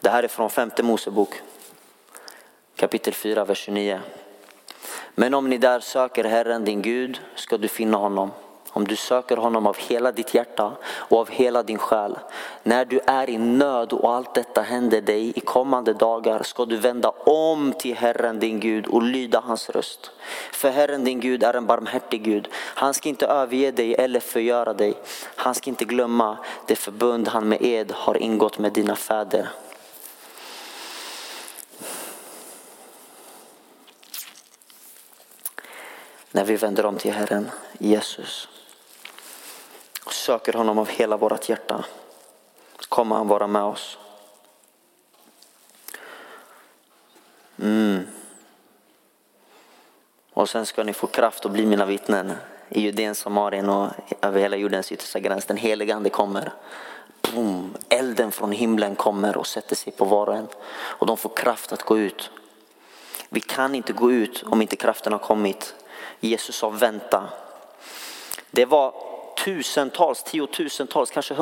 Det här är från femte Mosebok. Kapitel 4, vers 29. Men om ni där söker Herren din Gud ska du finna honom om du söker honom av hela ditt hjärta och av hela din själ. När du är i nöd och allt detta händer dig i kommande dagar ska du vända om till Herren din Gud och lyda hans röst. För Herren din Gud är en barmhärtig Gud. Han ska inte överge dig eller förgöra dig. Han ska inte glömma det förbund han med ed har ingått med dina fäder. När vi vänder om till Herren Jesus och söker honom av hela vårt hjärta kommer han vara med oss. Mm. Och sen ska ni få kraft att bli mina vittnen i Judeen, Samarien och över hela jordens yttersta gräns. Den helige ande kommer. Boom. Elden från himlen kommer och sätter sig på var och en. Och de får kraft att gå ut. Vi kan inte gå ut om inte kraften har kommit. Jesus sa vänta. Det var tusentals, tiotusentals, kanske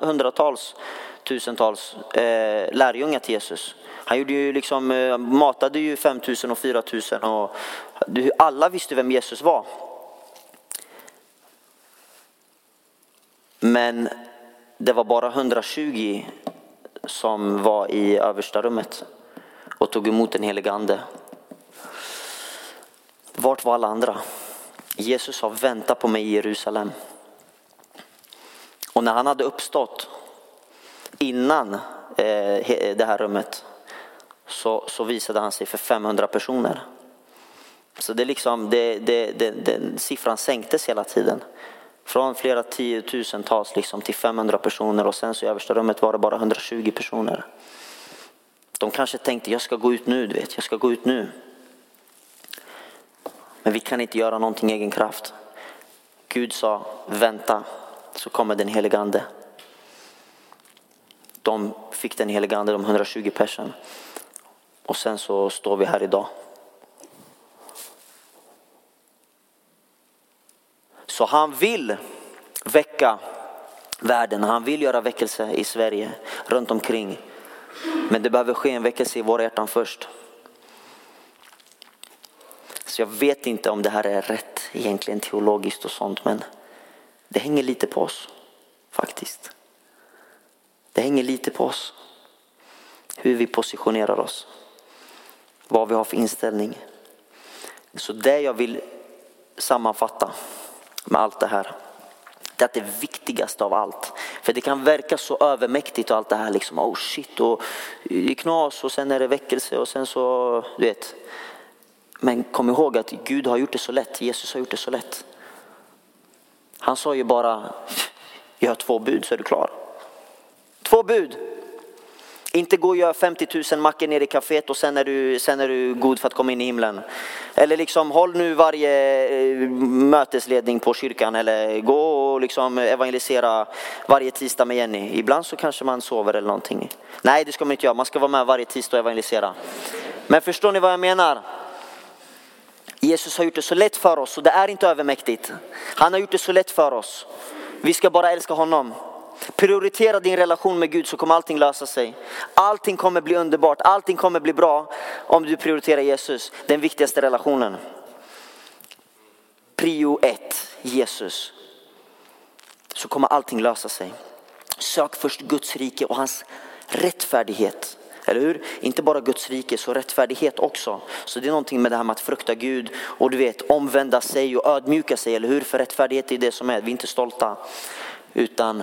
hundratals, tusentals eh, lärjungar till Jesus. Han gjorde ju liksom, eh, matade ju 5000 och 4000 och alla visste vem Jesus var. Men det var bara 120 som var i översta rummet och tog emot den helige ande. Vart var alla andra? Jesus sa vänta på mig i Jerusalem. Och när han hade uppstått innan eh, det här rummet så, så visade han sig för 500 personer. Så det liksom, det, det, det, den siffran sänktes hela tiden. Från flera tiotusentals liksom till 500 personer och sen så i översta rummet var det bara 120 personer. De kanske tänkte jag ska gå ut nu, du vet, jag ska gå ut nu. Men vi kan inte göra någonting i egen kraft. Gud sa vänta så kommer den helige ande. De fick den helige ande, de 120 personer. Och sen så står vi här idag. Så han vill väcka världen, han vill göra väckelse i Sverige, runt omkring. Men det behöver ske en väckelse i våra hjärtan först. Så jag vet inte om det här är rätt egentligen teologiskt och sånt men det hänger lite på oss faktiskt. Det hänger lite på oss. Hur vi positionerar oss. Vad vi har för inställning. Så det jag vill sammanfatta med allt det här. Det är att det viktigaste av allt. För det kan verka så övermäktigt och allt det här liksom. Oh shit och är knas och sen är det väckelse och sen så du vet. Men kom ihåg att Gud har gjort det så lätt. Jesus har gjort det så lätt. Han sa ju bara, gör två bud så är du klar. Två bud. Inte gå och gör 50 000 mackor nere i kaféet och sen är, du, sen är du god för att komma in i himlen. Eller liksom håll nu varje eh, mötesledning på kyrkan eller gå och liksom evangelisera varje tisdag med Jenny. Ibland så kanske man sover eller någonting. Nej det ska man inte göra, man ska vara med varje tisdag och evangelisera. Men förstår ni vad jag menar? Jesus har gjort det så lätt för oss och det är inte övermäktigt. Han har gjort det så lätt för oss. Vi ska bara älska honom. Prioritera din relation med Gud så kommer allting lösa sig. Allting kommer bli underbart, allting kommer bli bra om du prioriterar Jesus, den viktigaste relationen. Prio ett, Jesus. Så kommer allting lösa sig. Sök först Guds rike och hans rättfärdighet. Eller hur? Inte bara Guds rike, så rättfärdighet också. Så det är någonting med det här med att frukta Gud och du vet omvända sig och ödmjuka sig, eller hur? För rättfärdighet är det som är, vi är inte stolta. Utan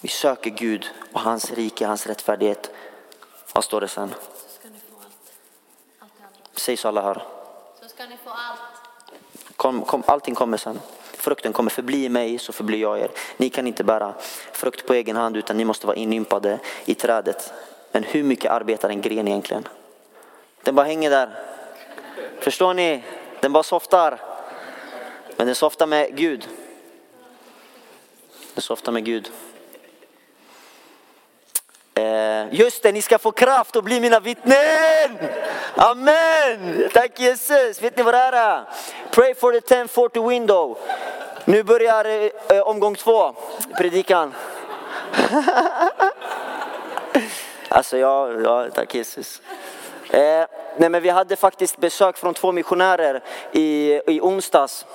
vi söker Gud och hans rike, hans rättfärdighet. Vad står det sen? Säg så alla hör. Så ska ni få allt. Kom, kom, allting kommer sen. Frukten kommer förbli i mig så förblir jag er. Ni kan inte bära frukt på egen hand utan ni måste vara inympade i trädet. Men hur mycket arbetar en gren egentligen? Den bara hänger där. Förstår ni? Den bara softar. Men den softar med Gud. Den softar med Gud. Eh, just det, ni ska få kraft och bli mina vittnen. Amen! Tack Jesus. Vet ni vad det är? Pray for the 1040 window. Nu börjar eh, omgång två, predikan. Alltså ja, ja tack Jesus. Eh, nej men vi hade faktiskt besök från två missionärer i, i onsdags.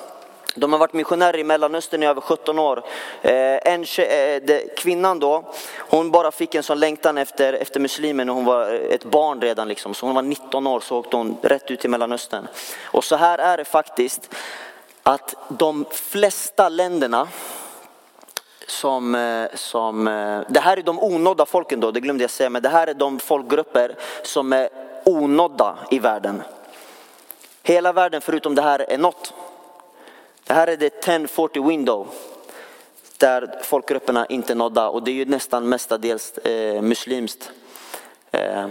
de har varit missionärer i Mellanöstern i över 17 år. Eh, en eh, kvinnan då, hon bara fick en sån längtan efter, efter muslimer när hon var ett barn redan liksom. Så hon var 19 år så åkte hon rätt ut till Mellanöstern. Och så här är det faktiskt att de flesta länderna som, eh, som, eh, det här är de onådda folken då, det glömde jag säga, men det här är de folkgrupper som är onådda i världen. Hela världen förutom det här är nått. Det här är det 1040 window där folkgrupperna inte är nådda och det är ju nästan mestadels eh, muslimskt. Eh,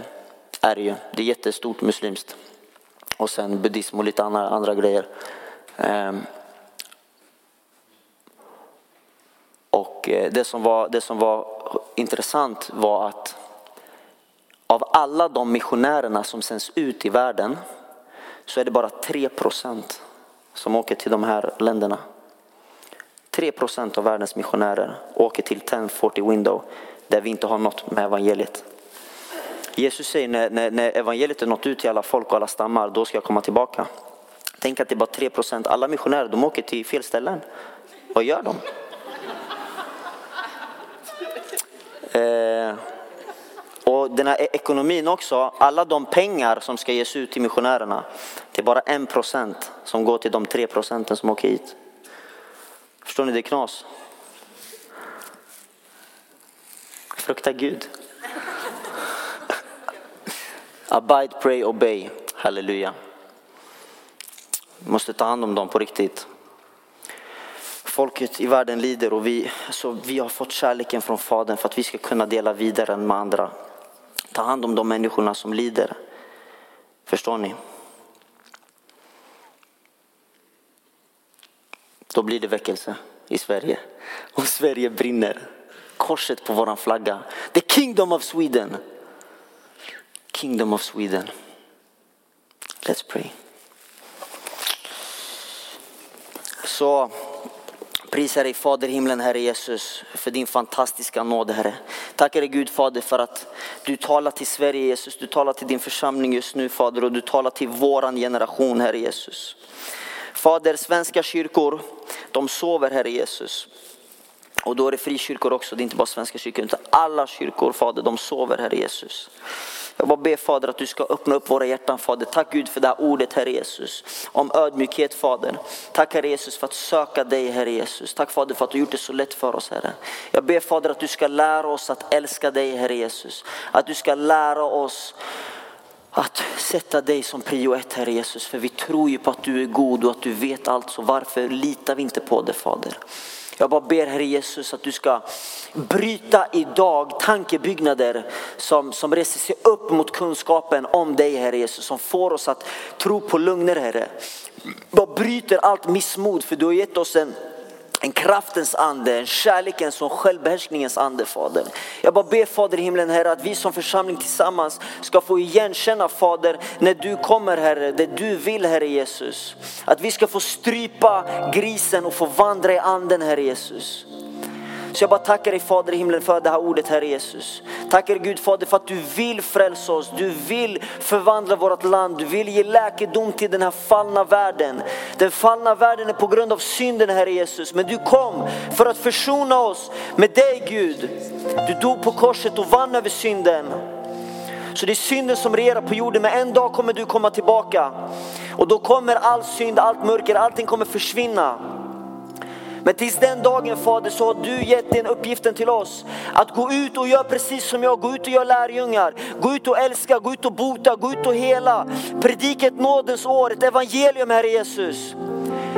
är det ju. Det är jättestort muslimskt. Och sen buddhism och lite andra, andra grejer. Eh, och eh, det som, var, det som var intressant var att av alla de missionärerna som sänds ut i världen så är det bara 3 procent som åker till de här länderna. 3 procent av världens missionärer åker till 1040 window där vi inte har nått med evangeliet. Jesus säger när, när, när evangeliet är nått ut till alla folk och alla stammar, då ska jag komma tillbaka. Tänk att det är bara 3 procent, alla missionärer de åker till fel ställen. Vad gör de? Eh, och den här e- ekonomin också, alla de pengar som ska ges ut till missionärerna, det är bara en procent som går till de tre procenten som åker hit. Förstår ni, det är knas. Frukta Gud. Abide, pray, obey. Halleluja. Vi måste ta hand om dem på riktigt. Folket i världen lider och vi, så vi har fått kärleken från Fadern för att vi ska kunna dela vidare med andra. Ta hand om de människorna som lider. Förstår ni? Då blir det väckelse i Sverige. Och Sverige brinner. Korset på våran flagga. The kingdom of Sweden. Kingdom of Sweden. Let's pray. Så Prisar dig Fader himlen Herre Jesus för din fantastiska nåd Herre. Tackar dig Gud Fader för att du talar till Sverige Jesus, du talar till din församling just nu Fader och du talar till våran generation Herre Jesus. Fader, svenska kyrkor, de sover Herre Jesus. Och då är det frikyrkor också, det är inte bara svenska kyrkor utan alla kyrkor Fader, de sover Herre Jesus. Jag bara ber Fader att du ska öppna upp våra hjärtan Fader. Tack Gud för det här ordet Herre Jesus. Om ödmjukhet Fader. Tack Herre Jesus för att söka dig Herre Jesus. Tack Fader för att du gjort det så lätt för oss Herre. Jag ber Fader att du ska lära oss att älska dig Herre Jesus. Att du ska lära oss att sätta dig som prio ett Herre Jesus. För vi tror ju på att du är god och att du vet allt. Så varför litar vi inte på det Fader? Jag bara ber Herre Jesus att du ska bryta idag tankebyggnader som, som reser sig upp mot kunskapen om dig Herre Jesus. Som får oss att tro på lögner Herre. Bara bryter allt missmod för du har gett oss en en kraftens ande, en kärlekens och självbehärskningens ande Fader. Jag bara ber Fader i himlen Herre att vi som församling tillsammans ska få igenkänna Fader när du kommer Herre, det du vill Herre Jesus. Att vi ska få strypa grisen och få vandra i anden Herre Jesus. Så jag bara tackar dig Fader i himlen för det här ordet Herre Jesus. Tackar dig Gud Fader för att du vill frälsa oss, du vill förvandla vårt land, du vill ge läkedom till den här fallna världen. Den fallna världen är på grund av synden Herre Jesus, men du kom för att försona oss med dig Gud. Du dog på korset och vann över synden. Så det är synden som regerar på jorden, men en dag kommer du komma tillbaka. Och då kommer all synd, allt mörker, allting kommer försvinna. Men tills den dagen Fader så har du gett den uppgiften till oss. Att gå ut och göra precis som jag, gå ut och göra lärjungar. Gå ut och älska, gå ut och bota, gå ut och hela. Predika ett nådens år, ett evangelium Herre Jesus.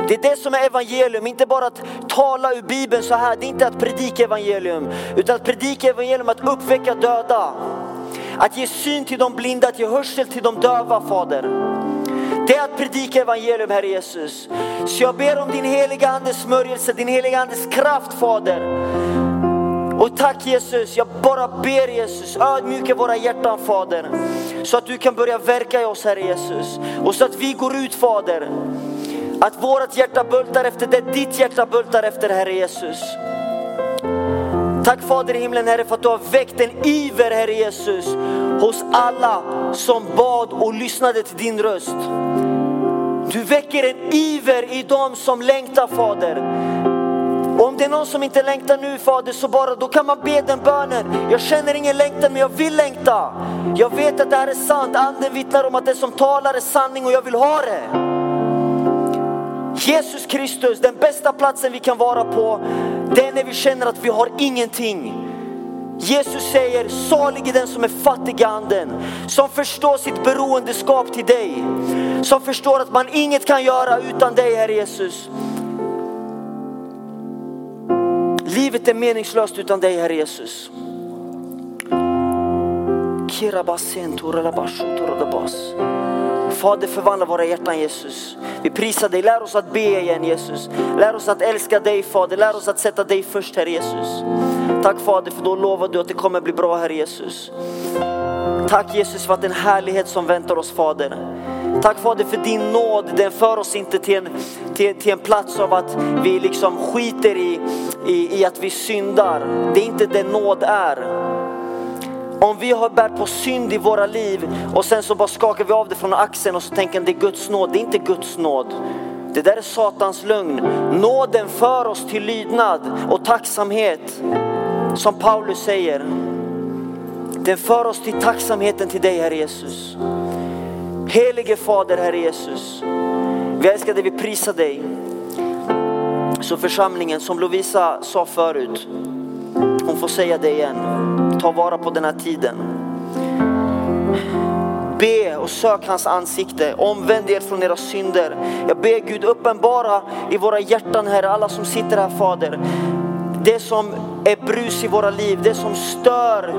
Det är det som är evangelium, inte bara att tala ur Bibeln så här. Det är inte att predika evangelium, utan att predika evangelium, att uppväcka döda. Att ge syn till de blinda, att ge hörsel till de döva Fader. Det är att predika evangelium Herre Jesus. Så jag ber om din heliga andes smörjelse, din heliga andes kraft Fader. Och tack Jesus, jag bara ber Jesus, ödmjuka våra hjärtan Fader. Så att du kan börja verka i oss Herre Jesus. Och så att vi går ut Fader. Att vårt hjärta bultar efter det ditt hjärta bultar efter Herre Jesus. Tack Fader i himlen Herre för att du har väckt en iver Herre Jesus hos alla som bad och lyssnade till din röst. Du väcker en iver i dem som längtar Fader. Och om det är någon som inte längtar nu Fader så bara då kan man be den bönen. Jag känner ingen längtan men jag vill längta. Jag vet att det här är sant. Anden vittnar om att det som talar är sanning och jag vill ha det. Jesus Kristus, den bästa platsen vi kan vara på, det är när vi känner att vi har ingenting. Jesus säger, salig är den som är fattig i anden, som förstår sitt beroendeskap till dig, som förstår att man inget kan göra utan dig Herre Jesus. Livet är meningslöst utan dig Herre Jesus. Fader förvandla våra hjärtan Jesus. Vi prisar dig, lär oss att be igen Jesus. Lär oss att älska dig Fader, lär oss att sätta dig först Herre Jesus. Tack Fader för då lovar du att det kommer bli bra Herre Jesus. Tack Jesus för att den härlighet som väntar oss Fader. Tack Fader för din nåd, den för oss inte till en, till, till en plats av att vi liksom skiter i, i, i att vi syndar. Det är inte det nåd är. Om vi har bärt på synd i våra liv och sen så bara skakar vi av det från axeln och så tänker det är Guds nåd. Det är inte Guds nåd. Det där är Satans lögn. Nåden för oss till lydnad och tacksamhet. Som Paulus säger. Den för oss till tacksamheten till dig Herre Jesus. Helige Fader Herre Jesus. Vi älskar dig, vi prisar dig. Så församlingen som Lovisa sa förut, hon får säga det igen. Ta vara på den här tiden. Be och sök hans ansikte, omvänd er från era synder. Jag ber Gud uppenbara i våra hjärtan Herre, alla som sitter här Fader. Det som är brus i våra liv, det som stör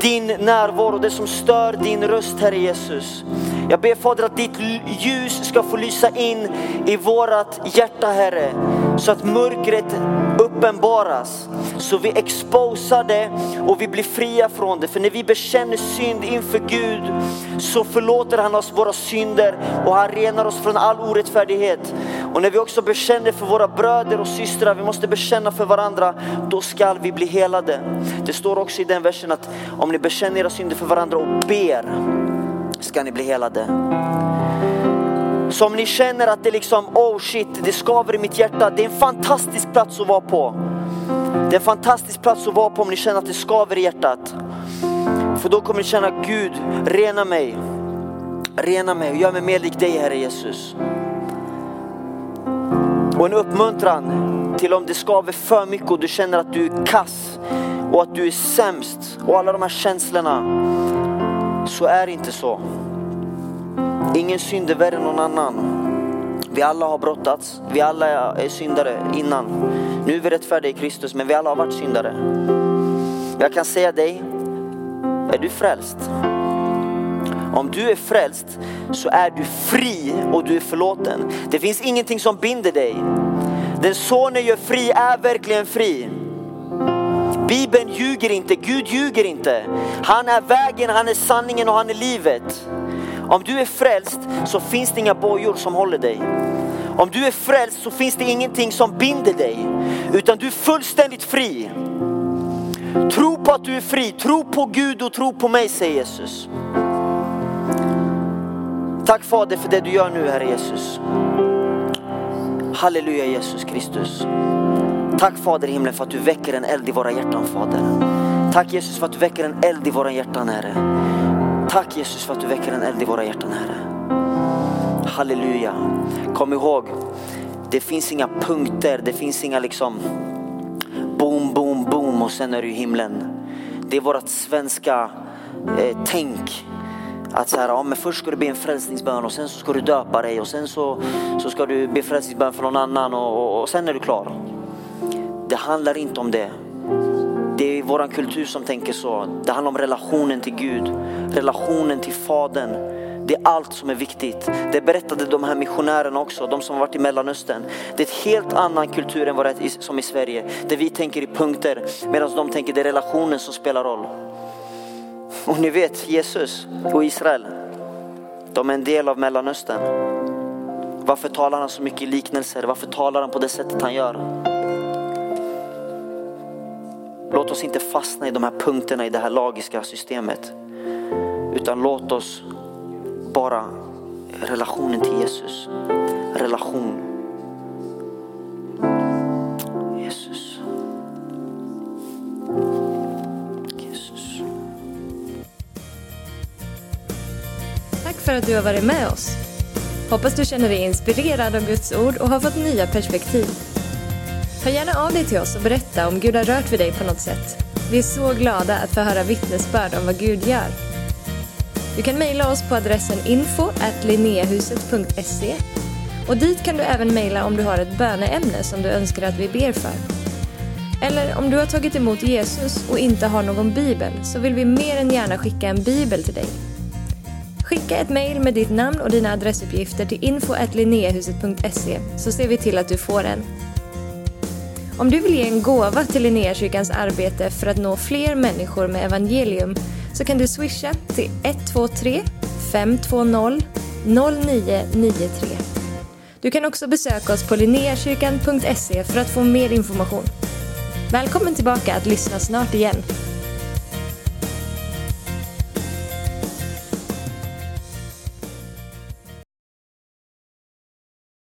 din närvaro, det som stör din röst Herre Jesus. Jag ber Fader att ditt ljus ska få lysa in i vårat hjärta Herre. Så att mörkret uppenbaras. Så vi exposar det och vi blir fria från det. För när vi bekänner synd inför Gud så förlåter han oss våra synder och han renar oss från all orättfärdighet. Och när vi också bekänner för våra bröder och systrar, vi måste bekänna för varandra, då skall vi bli helade. Det står också i den versen att om ni bekänner era synder för varandra och ber, ska ni bli helade. Så om ni känner att det liksom, oh shit, det skaver i mitt hjärta. Det är en fantastisk plats att vara på. Det är en fantastisk plats att vara på om ni känner att det skaver i hjärtat. För då kommer ni känna, Gud, rena mig. Rena mig och gör mig mer lik dig Herre Jesus. Och en uppmuntran till om det skaver för mycket och du känner att du är kass och att du är sämst och alla de här känslorna. Så är det inte så. Ingen synd är värre än någon annan. Vi alla har brottats, vi alla är syndare innan. Nu är vi rättfärdiga i Kristus, men vi alla har varit syndare. Jag kan säga dig, är du frälst? Om du är frälst så är du fri och du är förlåten. Det finns ingenting som binder dig. Den sonen gör fri är verkligen fri. Bibeln ljuger inte, Gud ljuger inte. Han är vägen, han är sanningen och han är livet. Om du är frälst så finns det inga bojor som håller dig. Om du är frälst så finns det ingenting som binder dig, utan du är fullständigt fri. Tro på att du är fri, tro på Gud och tro på mig säger Jesus. Tack Fader för det du gör nu Herre Jesus. Halleluja Jesus Kristus. Tack Fader i himlen för att du väcker en eld i våra hjärtan Fader. Tack Jesus för att du väcker en eld i våra hjärtan Herre. Tack Jesus för att du väcker en eld i våra hjärtan Herre. Halleluja. Kom ihåg, det finns inga punkter, det finns inga liksom boom, boom, boom och sen är du i himlen. Det är vårt svenska eh, tänk. Att så här, ja, men först ska du be en frälsningsbön och sen så ska du döpa dig och sen så, så ska du be frälsningsbön för någon annan och, och, och sen är du klar. Det handlar inte om det. Det är vår kultur som tänker så. Det handlar om relationen till Gud, relationen till Fadern. Det är allt som är viktigt. Det berättade de här missionärerna också, de som har varit i Mellanöstern. Det är en helt annan kultur än vad det är som i Sverige. Där vi tänker i punkter medan de tänker det är relationen som spelar roll. Och ni vet Jesus och Israel, de är en del av Mellanöstern. Varför talar han så mycket i liknelser? Varför talar han på det sättet han gör? Låt oss inte fastna i de här punkterna i det här lagiska systemet. Utan låt oss bara relationen till Jesus. Relation. Jesus. Jesus. Tack för att du har varit med oss. Hoppas du känner dig inspirerad av Guds ord och har fått nya perspektiv. Hör gärna av dig till oss och berätta om Gud har rört vid dig på något sätt. Vi är så glada att få höra vittnesbörd om vad Gud gör. Du kan mejla oss på adressen info och dit kan du även mejla om du har ett böneämne som du önskar att vi ber för. Eller om du har tagit emot Jesus och inte har någon bibel så vill vi mer än gärna skicka en bibel till dig. Skicka ett mejl med ditt namn och dina adressuppgifter till info så ser vi till att du får en. Om du vill ge en gåva till Linnéakyrkans arbete för att nå fler människor med evangelium så kan du swisha till 123 520 0993. Du kan också besöka oss på linneakyrkan.se för att få mer information. Välkommen tillbaka att lyssna snart igen.